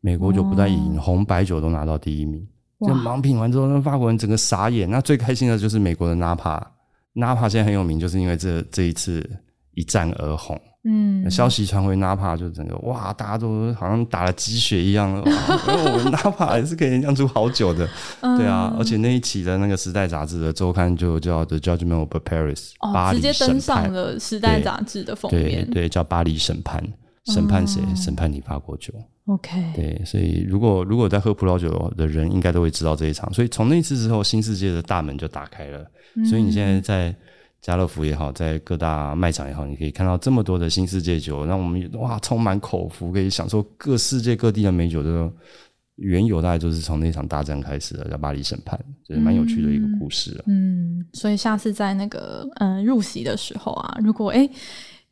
美国酒不但赢，哦、红白酒都拿到第一名。这盲品完之后，那法国人整个傻眼。那最开心的就是美国的纳帕，纳帕现在很有名，就是因为这这一次一战而红。嗯，消息传回纳帕，就整个哇，大家都好像打了鸡血一样，因为 我们纳帕也是可以酿出好酒的，嗯、对啊，而且那一期的那个《时代》杂志的周刊就叫《The Judgment of Paris》，哦，直接登上了《时代》杂志的封面，对，对，叫巴黎审判，审判谁？审判你法国酒。OK，对，所以如果如果在喝葡萄酒的人，应该都会知道这一场。所以从那次之后，新世界的大门就打开了。嗯、所以你现在在。家乐福也好，在各大卖场也好，你可以看到这么多的新世界酒，让我们哇充满口福，可以享受各世界各地的美酒。这个缘由大概就是从那场大战开始的，叫巴黎审判，就是蛮有趣的一个故事嗯。嗯，所以下次在那个嗯入席的时候啊，如果哎。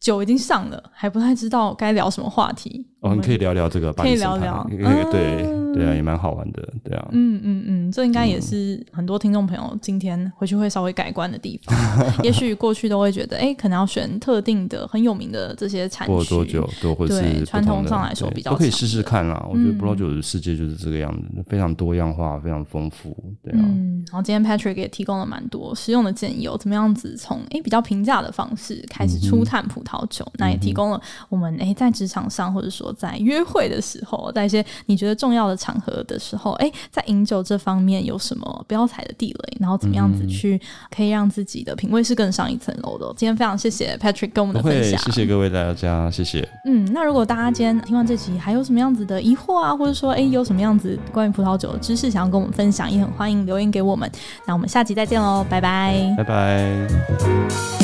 酒已经上了，还不太知道该聊什么话题。哦，你可以聊聊这个，可以聊聊，对对啊，也蛮好玩的，对啊。嗯嗯嗯，这应该也是很多听众朋友今天回去会稍微改观的地方。也许过去都会觉得，哎，可能要选特定的很有名的这些产区，过多久都会是传统上来说比较都可以试试看啦。我觉得葡萄酒的世界就是这个样子，非常多样化，非常丰富，对啊。嗯，然后今天 Patrick 也提供了蛮多实用的建议，哦怎么样子从哎比较平价的方式开始初探葡萄。好酒，那也提供了我们哎，在职场上或者说在约会的时候，在一些你觉得重要的场合的时候，哎，在饮酒这方面有什么不要踩的地雷，然后怎么样子去可以让自己的品味是更上一层楼的。今天非常谢谢 Patrick 跟我们的分享，谢谢各位大家，谢谢。嗯，那如果大家今天听完这集还有什么样子的疑惑啊，或者说哎有什么样子关于葡萄酒的知识想要跟我们分享，也很欢迎留言给我们。那我们下集再见喽，拜拜，拜拜。